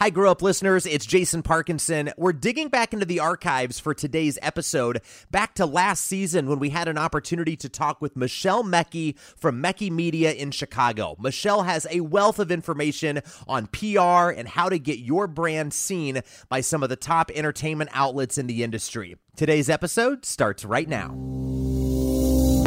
Hi, Grow Up listeners. It's Jason Parkinson. We're digging back into the archives for today's episode, back to last season when we had an opportunity to talk with Michelle Mecchi from Mecchi Media in Chicago. Michelle has a wealth of information on PR and how to get your brand seen by some of the top entertainment outlets in the industry. Today's episode starts right now.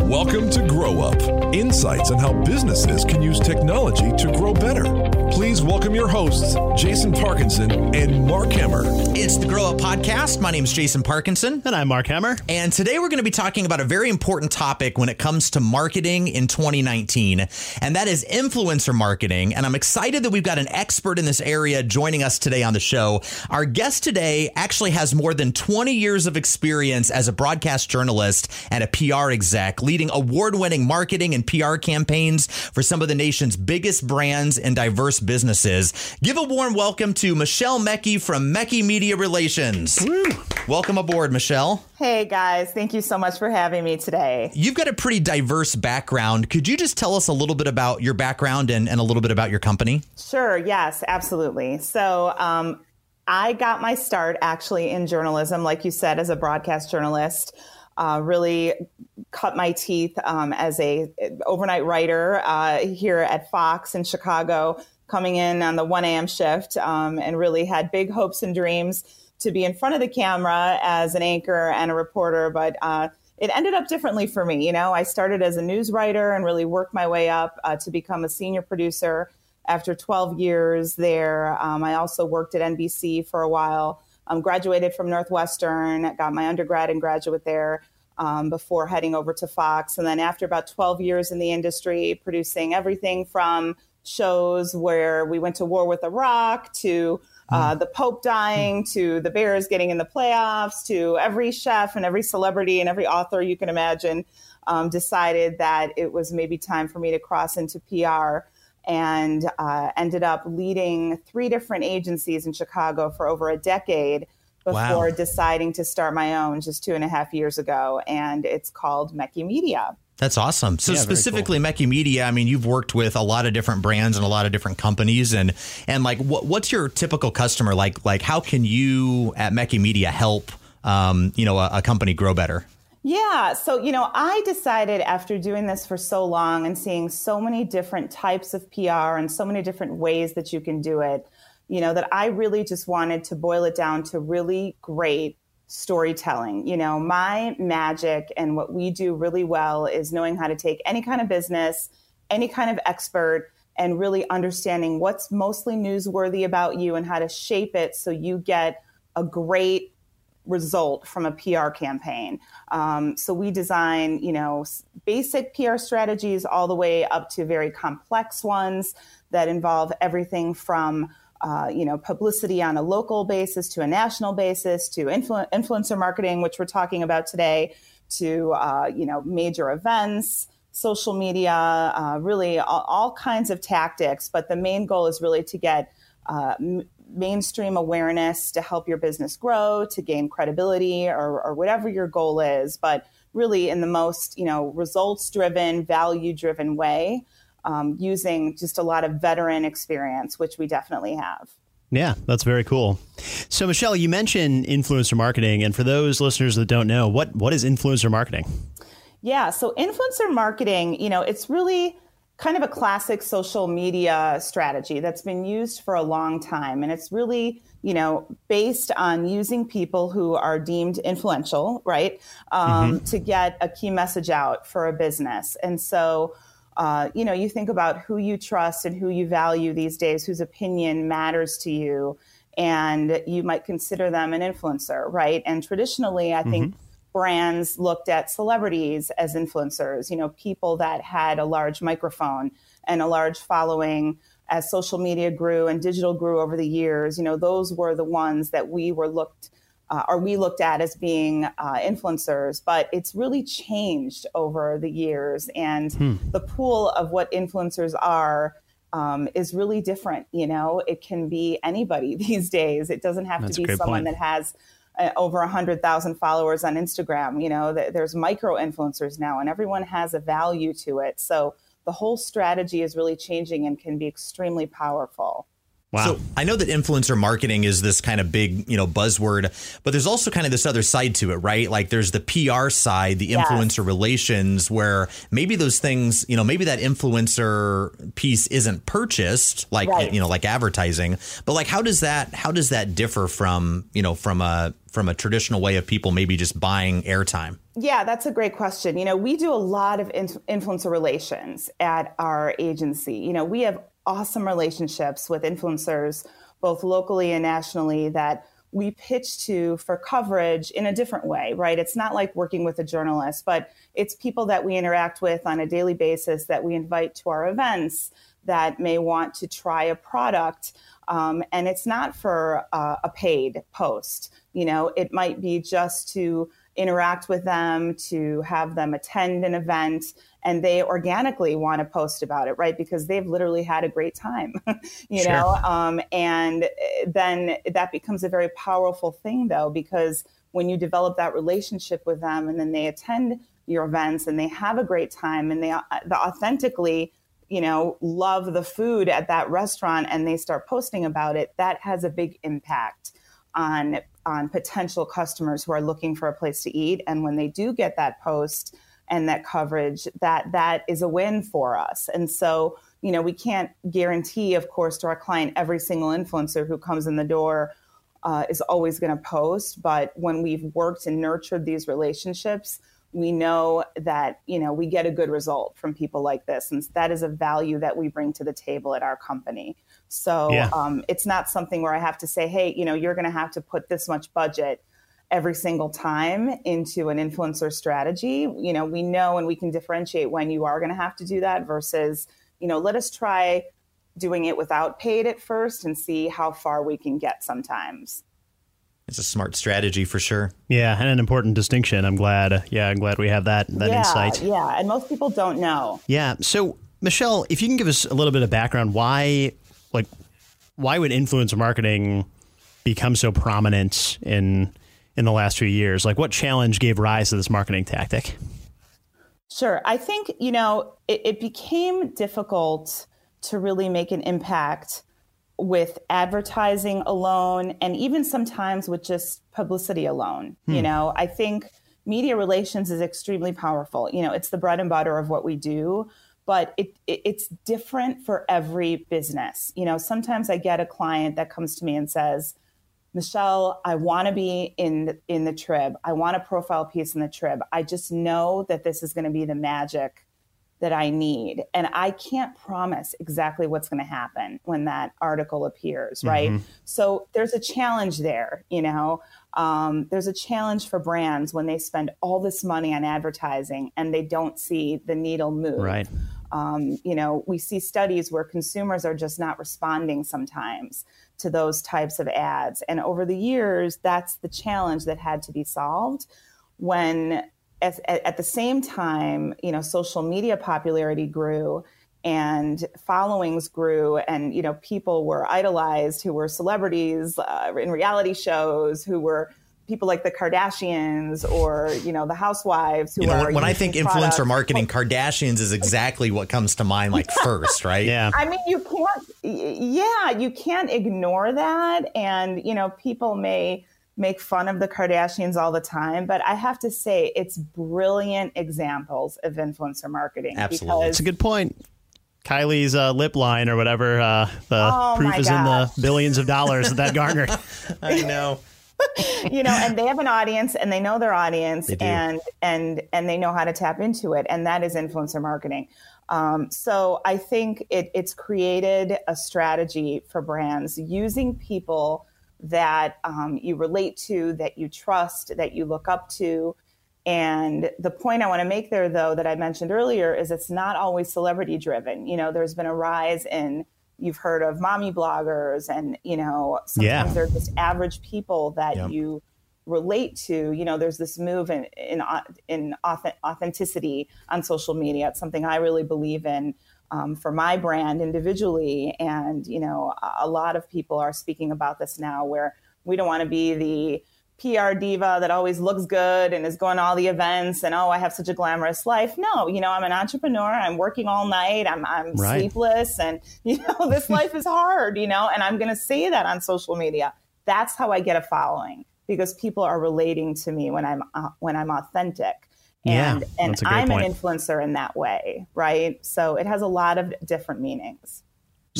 Welcome to Grow Up Insights on how businesses can use technology to grow better. Please welcome your hosts, Jason Parkinson and Mark Hammer. It's the Grow Up Podcast. My name is Jason Parkinson. And I'm Mark Hammer. And today we're going to be talking about a very important topic when it comes to marketing in 2019, and that is influencer marketing. And I'm excited that we've got an expert in this area joining us today on the show. Our guest today actually has more than 20 years of experience as a broadcast journalist and a PR exec, leading award winning marketing and PR campaigns for some of the nation's biggest brands and diverse businesses. Give a warm welcome to Michelle Mecchi from Mecchi Media Relations. Woo. Welcome aboard, Michelle. Hey guys, thank you so much for having me today. You've got a pretty diverse background. Could you just tell us a little bit about your background and, and a little bit about your company? Sure, yes, absolutely. So, um, I got my start actually in journalism, like you said, as a broadcast journalist uh, really cut my teeth um, as a overnight writer uh, here at Fox in Chicago, coming in on the 1 a.m. shift, um, and really had big hopes and dreams to be in front of the camera as an anchor and a reporter, but. Uh, it ended up differently for me. You know, I started as a news writer and really worked my way up uh, to become a senior producer. After 12 years there, um, I also worked at NBC for a while um, graduated from Northwestern, got my undergrad and graduate there um, before heading over to Fox. And then after about 12 years in the industry, producing everything from shows where we went to war with Iraq to uh, hmm. the Pope dying to the Bears getting in the playoffs to every chef and every celebrity and every author you can imagine um, decided that it was maybe time for me to cross into PR and uh, ended up leading three different agencies in Chicago for over a decade before wow. deciding to start my own just two and a half years ago. And it's called Mecchi Media. That's awesome. So yeah, specifically, cool. Mecchi Media. I mean, you've worked with a lot of different brands and a lot of different companies, and and like, what, what's your typical customer like? Like, how can you at Mecchi Media help, um, you know, a, a company grow better? Yeah. So, you know, I decided after doing this for so long and seeing so many different types of PR and so many different ways that you can do it, you know, that I really just wanted to boil it down to really great storytelling. You know, my magic and what we do really well is knowing how to take any kind of business, any kind of expert, and really understanding what's mostly newsworthy about you and how to shape it so you get a great result from a PR campaign. Um, so we design, you know, basic PR strategies all the way up to very complex ones that involve everything from uh, you know, publicity on a local basis to a national basis to influ- influencer marketing, which we're talking about today, to uh, you know, major events, social media, uh, really all, all, kinds of tactics. But the main goal is really to get uh, mainstream awareness to help your business grow, to gain credibility, or, or whatever your goal is. But really, in the most you know results driven, value driven way, um, using just a lot of veteran experience, which we definitely have. Yeah, that's very cool. So, Michelle, you mentioned influencer marketing, and for those listeners that don't know, what what is influencer marketing? Yeah, so influencer marketing, you know, it's really kind of a classic social media strategy that's been used for a long time. And it's really, you know, based on using people who are deemed influential, right, um, mm-hmm. to get a key message out for a business. And so, uh, you know, you think about who you trust and who you value these days, whose opinion matters to you, and you might consider them an influencer, right? And traditionally, I mm-hmm. think brands looked at celebrities as influencers, you know, people that had a large microphone and a large following as social media grew and digital grew over the years, you know, those were the ones that we were looked uh, or we looked at as being uh, influencers, but it's really changed over the years. And hmm. the pool of what influencers are um, is really different. You know, it can be anybody these days. It doesn't have That's to be someone point. that has uh, over 100,000 followers on Instagram. You know, th- there's micro influencers now, and everyone has a value to it. So the whole strategy is really changing and can be extremely powerful. Wow. So I know that influencer marketing is this kind of big, you know, buzzword, but there's also kind of this other side to it, right? Like there's the PR side, the influencer yes. relations, where maybe those things, you know, maybe that influencer piece isn't purchased, like right. you know, like advertising, but like how does that how does that differ from you know from a from a traditional way of people maybe just buying airtime? Yeah, that's a great question. You know, we do a lot of influencer relations at our agency. You know, we have awesome relationships with influencers, both locally and nationally, that we pitch to for coverage in a different way, right? It's not like working with a journalist, but it's people that we interact with on a daily basis that we invite to our events that may want to try a product. Um, and it's not for uh, a paid post. You know, it might be just to interact with them, to have them attend an event, and they organically want to post about it, right? Because they've literally had a great time, you sure. know? Um, and then that becomes a very powerful thing, though, because when you develop that relationship with them and then they attend your events and they have a great time and they, they authentically you know, love the food at that restaurant and they start posting about it, that has a big impact on on potential customers who are looking for a place to eat. And when they do get that post and that coverage, that that is a win for us. And so, you know, we can't guarantee, of course, to our client every single influencer who comes in the door uh, is always going to post. But when we've worked and nurtured these relationships, we know that you know we get a good result from people like this and that is a value that we bring to the table at our company so yeah. um, it's not something where I have to say, hey, you know, you're going to have to put this much budget every single time into an influencer strategy. You know, we know and we can differentiate when you are going to have to do that versus, you know, let us try doing it without paid at first and see how far we can get sometimes. It's a smart strategy for sure. Yeah, and an important distinction. I'm glad. Yeah, I'm glad we have that that yeah, insight. Yeah, and most people don't know. Yeah. So, Michelle, if you can give us a little bit of background, why like why would influencer marketing become so prominent in in the last few years? Like what challenge gave rise to this marketing tactic? Sure. I think, you know, it, it became difficult to really make an impact with advertising alone and even sometimes with just publicity alone. Hmm. You know, I think media relations is extremely powerful. You know, it's the bread and butter of what we do but it, it, it's different for every business. You know, sometimes I get a client that comes to me and says, Michelle, I want to be in in the trib. I want a profile piece in the trib. I just know that this is going to be the magic that I need. And I can't promise exactly what's going to happen when that article appears, right? Mm-hmm. So there's a challenge there, you know. Um, there's a challenge for brands when they spend all this money on advertising and they don't see the needle move. Right. Um, you know, we see studies where consumers are just not responding sometimes to those types of ads. And over the years, that's the challenge that had to be solved when at, at the same time, you know, social media popularity grew and followings grew and you know people were idolized who were celebrities uh, in reality shows who were people like the Kardashians or you know the housewives who you know, are when I think influencer marketing, Kardashians is exactly what comes to mind like first, right? Yeah. I mean, you can't. Yeah, you can't ignore that, and you know people may make fun of the Kardashians all the time, but I have to say it's brilliant examples of influencer marketing. Absolutely, that's a good point. Kylie's uh, lip line or whatever. Uh, the oh proof is gosh. in the billions of dollars that that garnered. I know. you know, and they have an audience and they know their audience and and and they know how to tap into it, and that is influencer marketing. Um, so I think it, it's created a strategy for brands using people that um, you relate to, that you trust, that you look up to. And the point I want to make there, though, that I mentioned earlier, is it's not always celebrity driven. You know, there's been a rise in you've heard of mommy bloggers and you know sometimes yeah. they're just average people that yep. you relate to you know there's this move in in, in authenticity on social media it's something i really believe in um, for my brand individually and you know a lot of people are speaking about this now where we don't want to be the PR diva that always looks good and is going to all the events and oh I have such a glamorous life. No, you know, I'm an entrepreneur. I'm working all night. I'm I'm right. sleepless and you know, this life is hard, you know, and I'm going to say that on social media. That's how I get a following because people are relating to me when I'm uh, when I'm authentic. And yeah, and I'm point. an influencer in that way, right? So it has a lot of different meanings.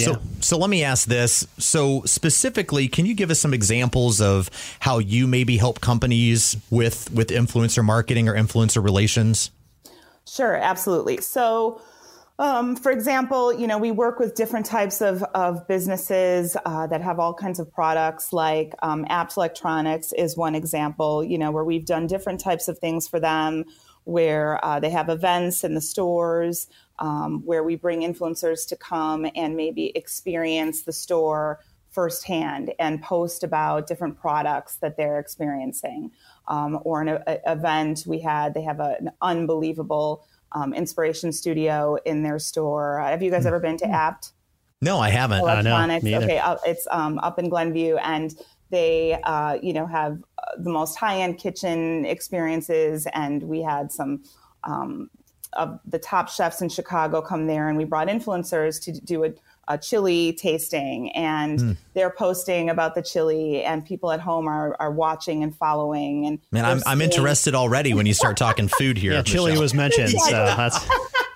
So, so let me ask this. So, specifically, can you give us some examples of how you maybe help companies with with influencer marketing or influencer relations? Sure, absolutely. So, um, for example, you know, we work with different types of, of businesses uh, that have all kinds of products, like um, Abt Electronics is one example, you know, where we've done different types of things for them, where uh, they have events in the stores um, where we bring influencers to come and maybe experience the store firsthand and post about different products that they're experiencing. Um, or an a, event we had, they have a, an unbelievable um, inspiration studio in their store. Uh, have you guys ever been to hmm. Abt? No, I haven't. Electronics. Uh, no, okay, uh, it's um, up in Glenview, and they, uh, you know, have uh, the most high-end kitchen experiences. And we had some um, of the top chefs in Chicago come there, and we brought influencers to do a, a chili tasting, and mm. they're posting about the chili, and people at home are, are watching and following. And man, I'm, I'm interested already when you start talking food here. yeah, chili was mentioned, so that's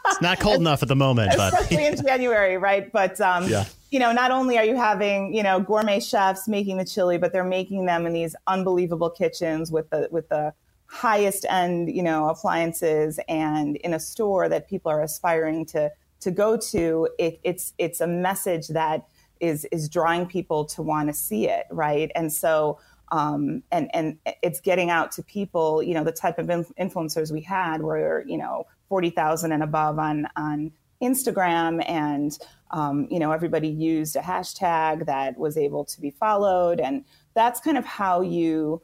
it's not cold enough at the moment, but especially in January, right? But um, yeah. You know, not only are you having you know gourmet chefs making the chili, but they're making them in these unbelievable kitchens with the with the highest end, you know, appliances and in a store that people are aspiring to to go to, it, it's it's a message that is is drawing people to want to see it, right? And so um, and and it's getting out to people. You know, the type of influencers we had were you know forty thousand and above on on Instagram, and um, you know everybody used a hashtag that was able to be followed, and that's kind of how you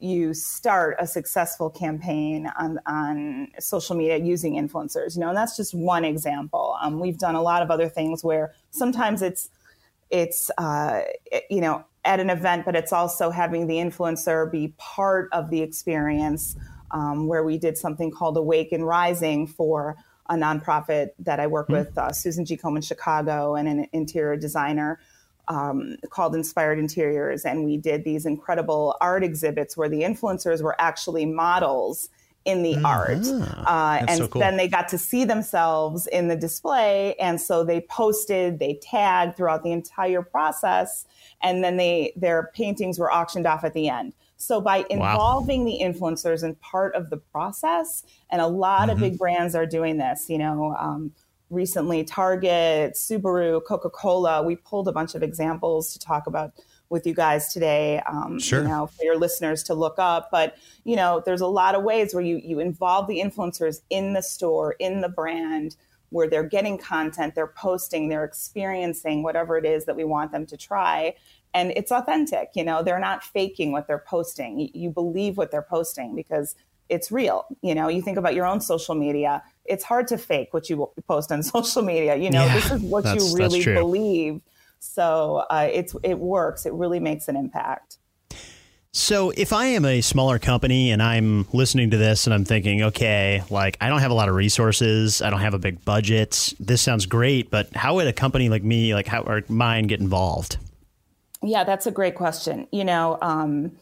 you start a successful campaign on, on social media using influencers you know and that's just one example. Um, we've done a lot of other things where sometimes it's it's uh, you know at an event but it's also having the influencer be part of the experience um, where we did something called awake and rising for a nonprofit that i work mm-hmm. with uh, susan g. Komen chicago and an interior designer um, called Inspired Interiors, and we did these incredible art exhibits where the influencers were actually models in the mm-hmm. art. Uh, and so cool. then they got to see themselves in the display. And so they posted, they tagged throughout the entire process, and then they their paintings were auctioned off at the end. So by involving wow. the influencers in part of the process, and a lot mm-hmm. of big brands are doing this, you know, um, recently Target, Subaru, Coca Cola. We pulled a bunch of examples to talk about with you guys today. Um, sure. You know, for your listeners to look up, but you know, there's a lot of ways where you you involve the influencers in the store, in the brand, where they're getting content, they're posting, they're experiencing whatever it is that we want them to try. And it's authentic, you know, they're not faking what they're posting. You, you believe what they're posting because it's real. You know, you think about your own social media. It's hard to fake what you post on social media. You know, yeah, this is what you really believe. So uh, it's it works. It really makes an impact. So if I am a smaller company and I'm listening to this and I'm thinking, okay, like I don't have a lot of resources, I don't have a big budget. This sounds great, but how would a company like me, like how or mine, get involved? Yeah, that's a great question. You know. Um,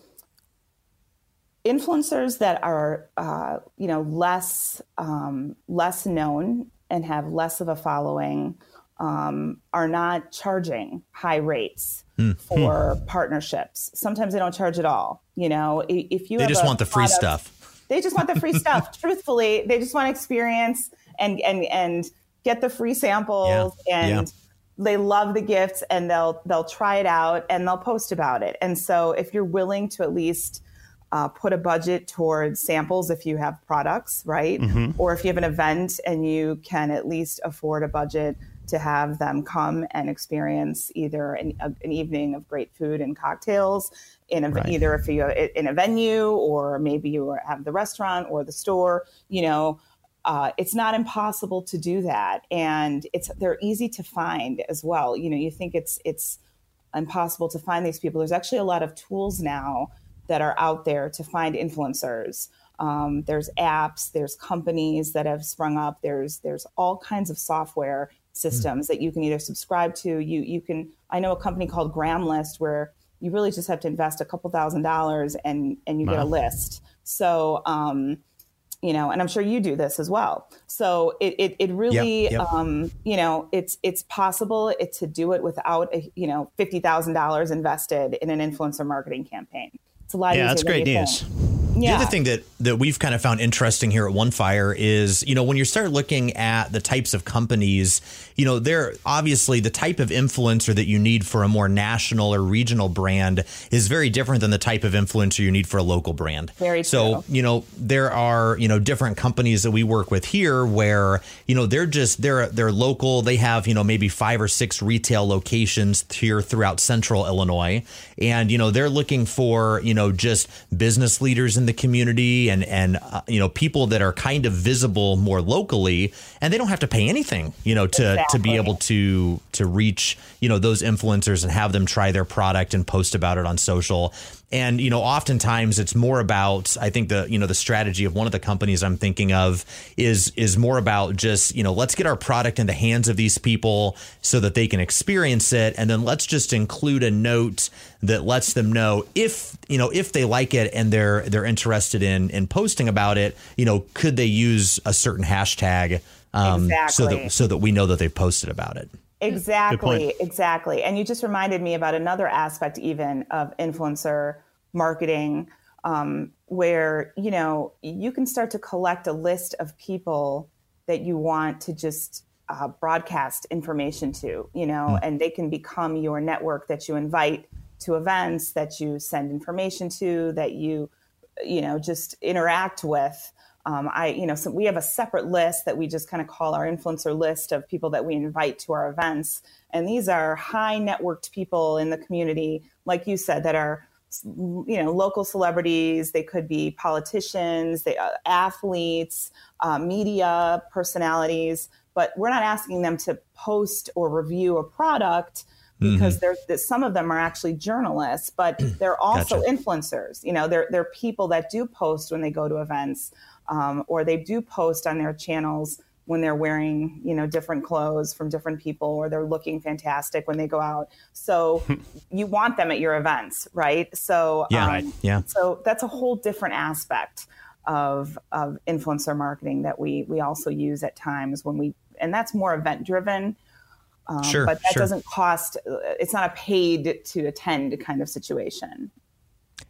influencers that are uh, you know less um, less known and have less of a following um, are not charging high rates mm. for mm. partnerships. Sometimes they don't charge at all. You know, if you they just want the free stuff. They just want the free stuff. Truthfully, they just want experience and and and get the free samples yeah. and. Yeah. They love the gifts and they'll they'll try it out and they'll post about it. And so if you're willing to at least uh, put a budget towards samples if you have products, right? Mm-hmm. Or if you have an event and you can at least afford a budget to have them come and experience either an, a, an evening of great food and cocktails in a, right. either if you in a venue or maybe you have the restaurant or the store. You know, uh, it's not impossible to do that, and it's they're easy to find as well. You know, you think it's it's impossible to find these people. There's actually a lot of tools now that are out there to find influencers. Um, there's apps, there's companies that have sprung up. There's there's all kinds of software systems mm. that you can either subscribe to. You you can. I know a company called Gramlist where you really just have to invest a couple thousand dollars and and you wow. get a list. So um, you know, and I'm sure you do this as well. So it it, it really yep, yep. Um, you know it's it's possible it, to do it without a, you know fifty thousand dollars invested in an influencer marketing campaign. It's a lot. Yeah, that's great news. Think. Yeah. The other thing that that we've kind of found interesting here at OneFire is, you know, when you start looking at the types of companies, you know, they're obviously the type of influencer that you need for a more national or regional brand is very different than the type of influencer you need for a local brand. Very so, true. you know, there are, you know, different companies that we work with here where, you know, they're just they're they're local. They have, you know, maybe five or six retail locations here throughout central Illinois. And, you know, they're looking for, you know, just business leaders in the community and and uh, you know people that are kind of visible more locally and they don't have to pay anything you know to exactly. to be able to to reach you know those influencers and have them try their product and post about it on social and you know oftentimes it's more about i think the you know the strategy of one of the companies i'm thinking of is is more about just you know let's get our product in the hands of these people so that they can experience it and then let's just include a note that lets them know if you know if they like it and they're they're interested in in posting about it you know could they use a certain hashtag um, exactly. so that so that we know that they've posted about it Exactly, exactly. And you just reminded me about another aspect, even of influencer marketing, um, where you know you can start to collect a list of people that you want to just uh, broadcast information to, you know, mm. and they can become your network that you invite to events, that you send information to, that you, you know, just interact with. Um, I, you know, so we have a separate list that we just kind of call our influencer list of people that we invite to our events. And these are high networked people in the community, like you said, that are, you know, local celebrities. They could be politicians, they, uh, athletes, uh, media personalities. But we're not asking them to post or review a product because mm-hmm. there's some of them are actually journalists, but they're also gotcha. influencers. You know, they're they're people that do post when they go to events um, or they do post on their channels when they're wearing you know different clothes from different people or they're looking fantastic when they go out. So you want them at your events right? So yeah. um, right. yeah. so that's a whole different aspect of of influencer marketing that we we also use at times when we and that's more event driven um, sure, but that sure. doesn't cost it's not a paid to attend kind of situation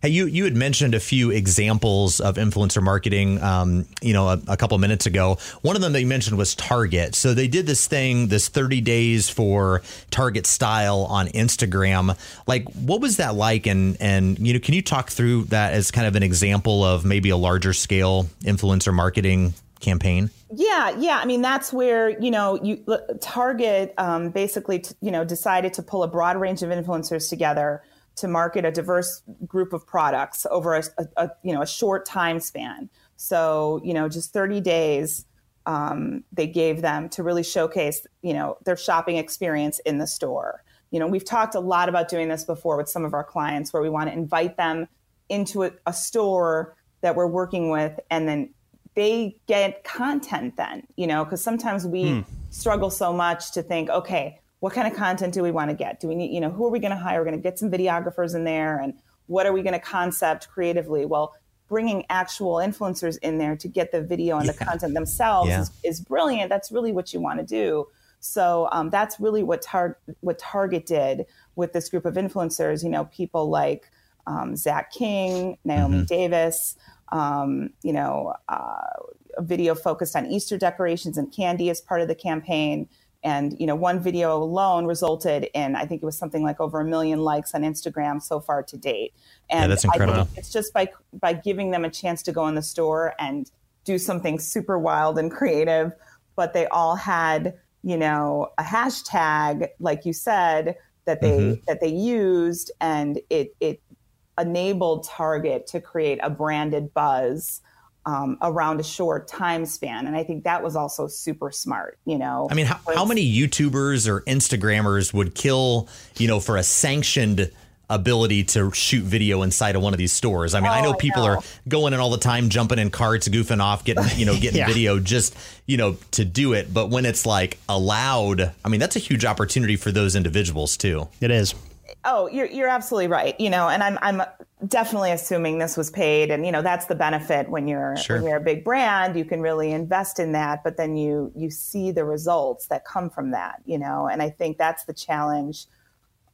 Hey, you you had mentioned a few examples of influencer marketing, um, you know, a, a couple minutes ago. One of them that you mentioned was Target. So they did this thing, this 30 days for Target style on Instagram. Like, what was that like? And and you know, can you talk through that as kind of an example of maybe a larger scale influencer marketing campaign? Yeah, yeah. I mean, that's where you know you Target um, basically t- you know decided to pull a broad range of influencers together to market a diverse group of products over a, a, a you know a short time span. So you know, just 30 days um, they gave them to really showcase you know their shopping experience in the store. You know, we've talked a lot about doing this before with some of our clients, where we want to invite them into a, a store that we're working with, and then they get content. Then you know, because sometimes we hmm. struggle so much to think, okay what kind of content do we want to get? Do we need, you know, who are we going to hire? We're going to get some videographers in there and what are we going to concept creatively? Well, bringing actual influencers in there to get the video and yeah. the content themselves yeah. is, is, brilliant. That's really what you want to do. So um, that's really what Tar- what Target did with this group of influencers. You know, people like um, Zach King, Naomi mm-hmm. Davis. Um, you know, uh, a video focused on Easter decorations and candy as part of the campaign and you know one video alone resulted in i think it was something like over a million likes on instagram so far to date. And yeah, that's incredible. it's just by by giving them a chance to go in the store and do something super wild and creative but they all had you know a hashtag like you said that they mm-hmm. that they used. And it it enabled target to create a branded buzz um, around a short time span. And I think that was also super smart, you know. I mean, how, how many YouTubers or Instagrammers would kill, you know, for a sanctioned ability to shoot video inside of one of these stores. I mean, I Oh, know I people know. are going in all the time, jumping in carts, goofing off, getting, you know, getting Yeah. video just, you know, to do it. But when it's like allowed, I mean, that's a huge opportunity for those individuals too. It is. Oh, you're you're absolutely right. You know, and I'm I'm definitely assuming this was paid, and you know that's the benefit when you're Sure. when you're a big brand, you can really invest in that, but then you you see the results that come from that. You know, and I think that's the challenge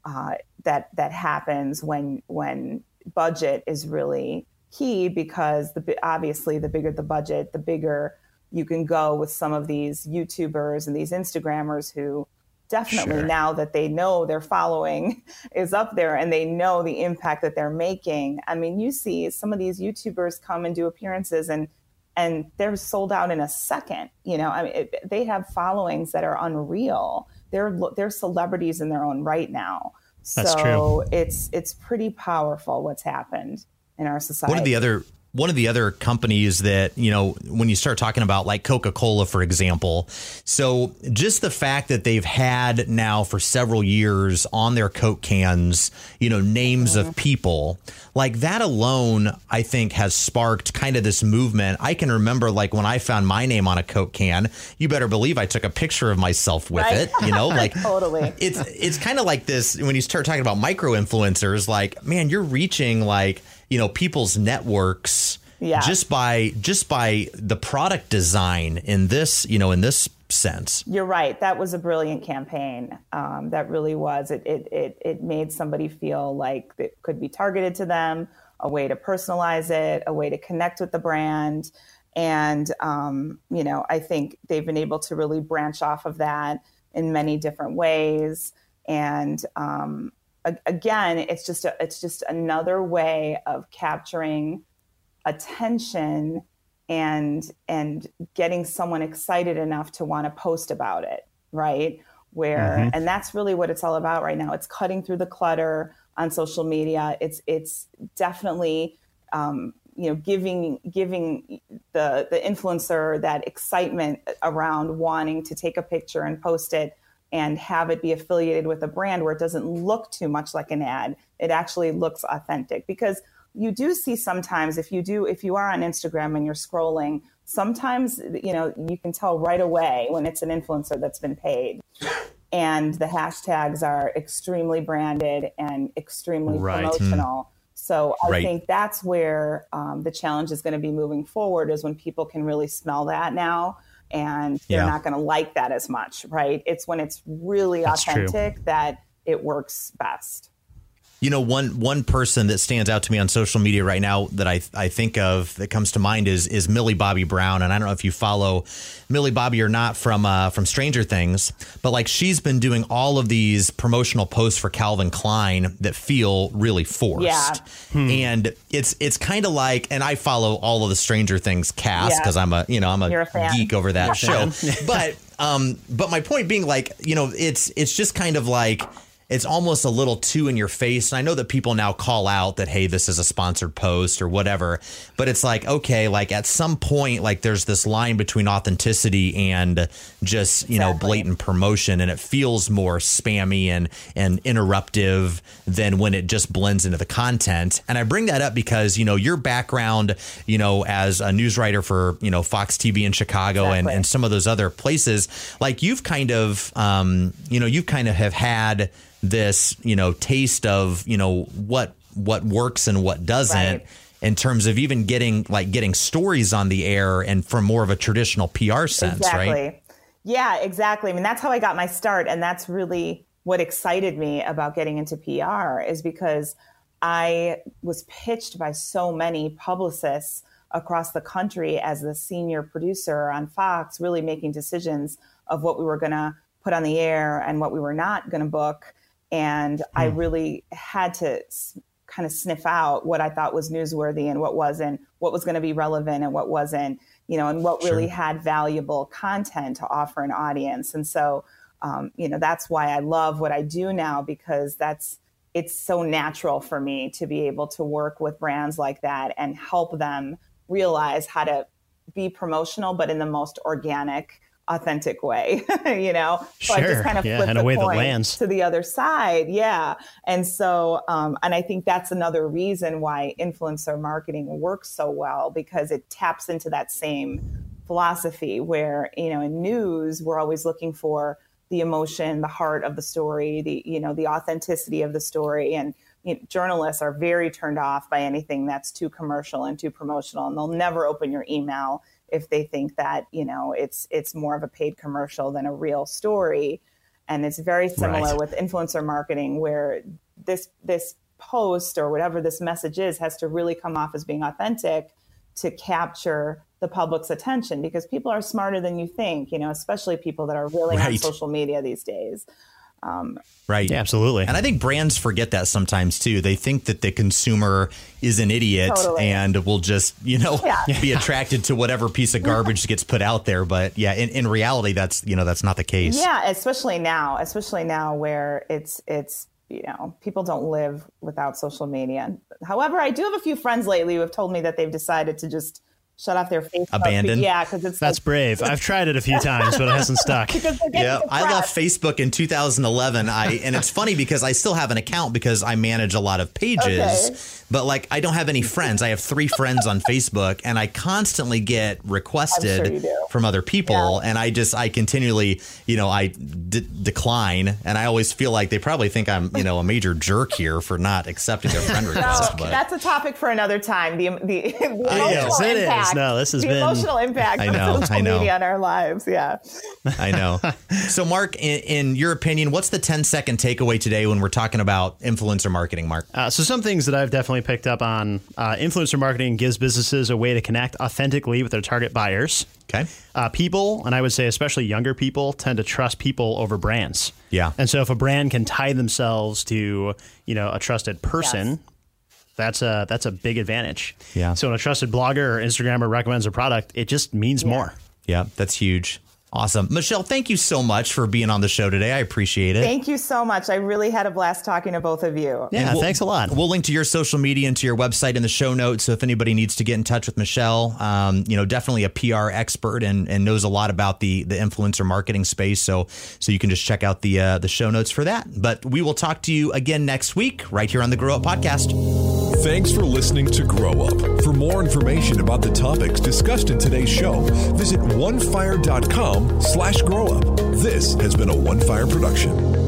uh, that that happens when when budget is really key because the obviously the bigger the budget, the bigger you can go with some of these YouTubers and these Instagrammers who definitely Sure. now that they know their following is up there and they know the impact that they're making. I mean, you see some of these YouTubers come and do appearances and and they're sold out in a second. You know, I mean, it, they have followings that are unreal. They're they're celebrities in their own right now. That's so true. it's it's pretty powerful what's happened in our society. One of the other one of the other companies that you know when you start talking about like coca-cola for example so just the fact that they've had now for several years on their coke cans you know names of mm-hmm. people like that alone i think has sparked kind of this movement i can remember like when i found my name on a coke can you better believe i took a picture of myself with Right. it you know like Totally. it's it's kind of like this when you start talking about micro influencers like man you're reaching like you know people's networks Yeah. just by just by the product design in this you know in this sense You're right. That was a brilliant campaign. Um, that really was. It, it it it made somebody feel like it could be targeted to them, a way to personalize it, a way to connect with the brand, and um, you know, I think they've been able to really branch off of that in many different ways. And um, again, it's just a, it's just another way of capturing attention and and getting someone excited enough to want to post about it right? Where and that's really what it's all about right now. It's cutting through the clutter on social media. It's it's definitely um, you know giving giving the the influencer that excitement around wanting to take a picture and post it and have it be affiliated with a brand where it doesn't look too much like an ad. It actually looks authentic. Because you do see sometimes if you do if you are on instagram and you're scrolling sometimes you know you can tell right away when it's an influencer that's been paid. And the hashtags are extremely branded and extremely Right. promotional. So i Right. think that's where um, the challenge is going to be moving forward is when people can really smell that now and they're Yeah. not going to like that as much right it's when it's really That's true. authentic that it works best You know, one one person that stands out to me on social media right now that I I think of that comes to mind is is Millie Bobby Brown, and I don't know if you follow Millie Bobby or not from uh, from Stranger Things, but like she's been doing all of these promotional posts for Calvin Klein that feel really forced, Yeah. and it's it's kind of like, and I follow all of the Stranger Things cast Yeah. because I'm a you know I'm a, a geek over that You're show, but um, but my point being like you know it's it's just kind of like it's almost a little too in your face. And I know that people now call out that, hey, this is a sponsored post or whatever. But it's like, okay, like at some point, like there's this line between authenticity and just, you know, blatant promotion. And it feels more spammy and, and interruptive than when it just blends into the content. And I bring that up because, you know, your background, you know, as a news writer for, you know, Fox TV in Chicago and, and some of those other places, like you've kind of, um, you know, you kind of have had this, you know, taste of, you know, what what works and what doesn't Right. in terms of even getting like getting stories on the air and from more of a traditional PR sense, exactly. right? Yeah, exactly. I mean, that's how I got my start. And that's really what excited me about getting into PR is because I was pitched by so many publicists across the country as the senior producer on Fox, really making decisions of what we were going to put on the air and what we were not going to book. And I really had to kind of sniff out what I thought was newsworthy and what wasn't, what was going to be relevant and what wasn't, you know, and what really had valuable content to offer an audience. And so, um, you know, that's why I love what I do now because that's, it's so natural for me to be able to work with brands like that and help them realize how to be promotional, but in the most organic, authentic way, you know? So sure. I just kind of yeah, flip in the way coin that lands. to the other side. Yeah. And so, um, and I think that's another reason why influencer marketing works so well because it taps into that same philosophy where, you know, in news, we're always looking for the emotion, the heart of the story, the, you know, the authenticity of the story. And, you know, journalists are very turned off by anything that's too commercial and too promotional, and they'll never open your email if they think that you know it's it's more of a paid commercial than a real story. And it's very similar Right. with influencer marketing, where this this post or whatever this message is has to really come off as being authentic to capture the public's attention because people are smarter than you think, you know, especially people that are really on social media these days. Um, right. Yeah, absolutely. And I think brands forget that sometimes too. They think that the consumer is an idiot Totally. and will just, you know, Yeah. be attracted to whatever piece of garbage gets put out there. But yeah, in, in reality, that's, you know, that's not the case. Yeah, especially now, especially now where it's it's you know people don't live without social media. However, I do have a few friends lately who have told me that they've decided to just shut off their Facebook. Abandon? Yeah, because it's That's like, brave. I've tried it a few times, but it hasn't stuck. because they're getting Yeah, I left. Facebook in 2011. I and it's funny because I still have an account because I manage a lot of pages, Okay. but like I don't have any friends. I have three friends on Facebook, and I constantly get requested you do. from other people, Yeah. and I just I continually, you know, I d- decline, and I always feel like they probably think I'm, you know, a major jerk here for not accepting their friend request. No, but that's a topic for another time. The the, the I know. Emotional impact. No, this has the been- emotional impact I know, of social I know. media on our lives. Yeah. I know. So, Mark, in, in your opinion, what's the 10 second takeaway today when we're talking about influencer marketing, Mark? Uh, so some things that I've definitely picked up on uh, influencer marketing gives businesses a way to connect authentically with their target buyers. Okay. Uh, people, and I would say especially younger people, tend to trust people over brands. Yeah. And so if a brand can tie themselves to you know a trusted person. Yes. That's a that's a big advantage. Yeah. So when a trusted blogger or Instagrammer recommends a product, it just means more. Yeah, that's huge. Awesome. Michelle, thank you so much for being on the show today. I appreciate it. Thank you so much. I really had a blast talking to both of you. Yeah. we'll- thanks a lot. We'll link to your social media and to your website in the show notes. So if anybody needs to get in touch with Michelle, um, you know, definitely a PR expert and, and knows a lot about the the influencer marketing space. So so you can just check out the uh, the show notes for that. But we will talk to you again next week right here on the Grow Up Podcast. Thanks for listening to Grow Up. For more information about the topics discussed in today's show, visit onefire.com slash grow up. This has been a One Fire production.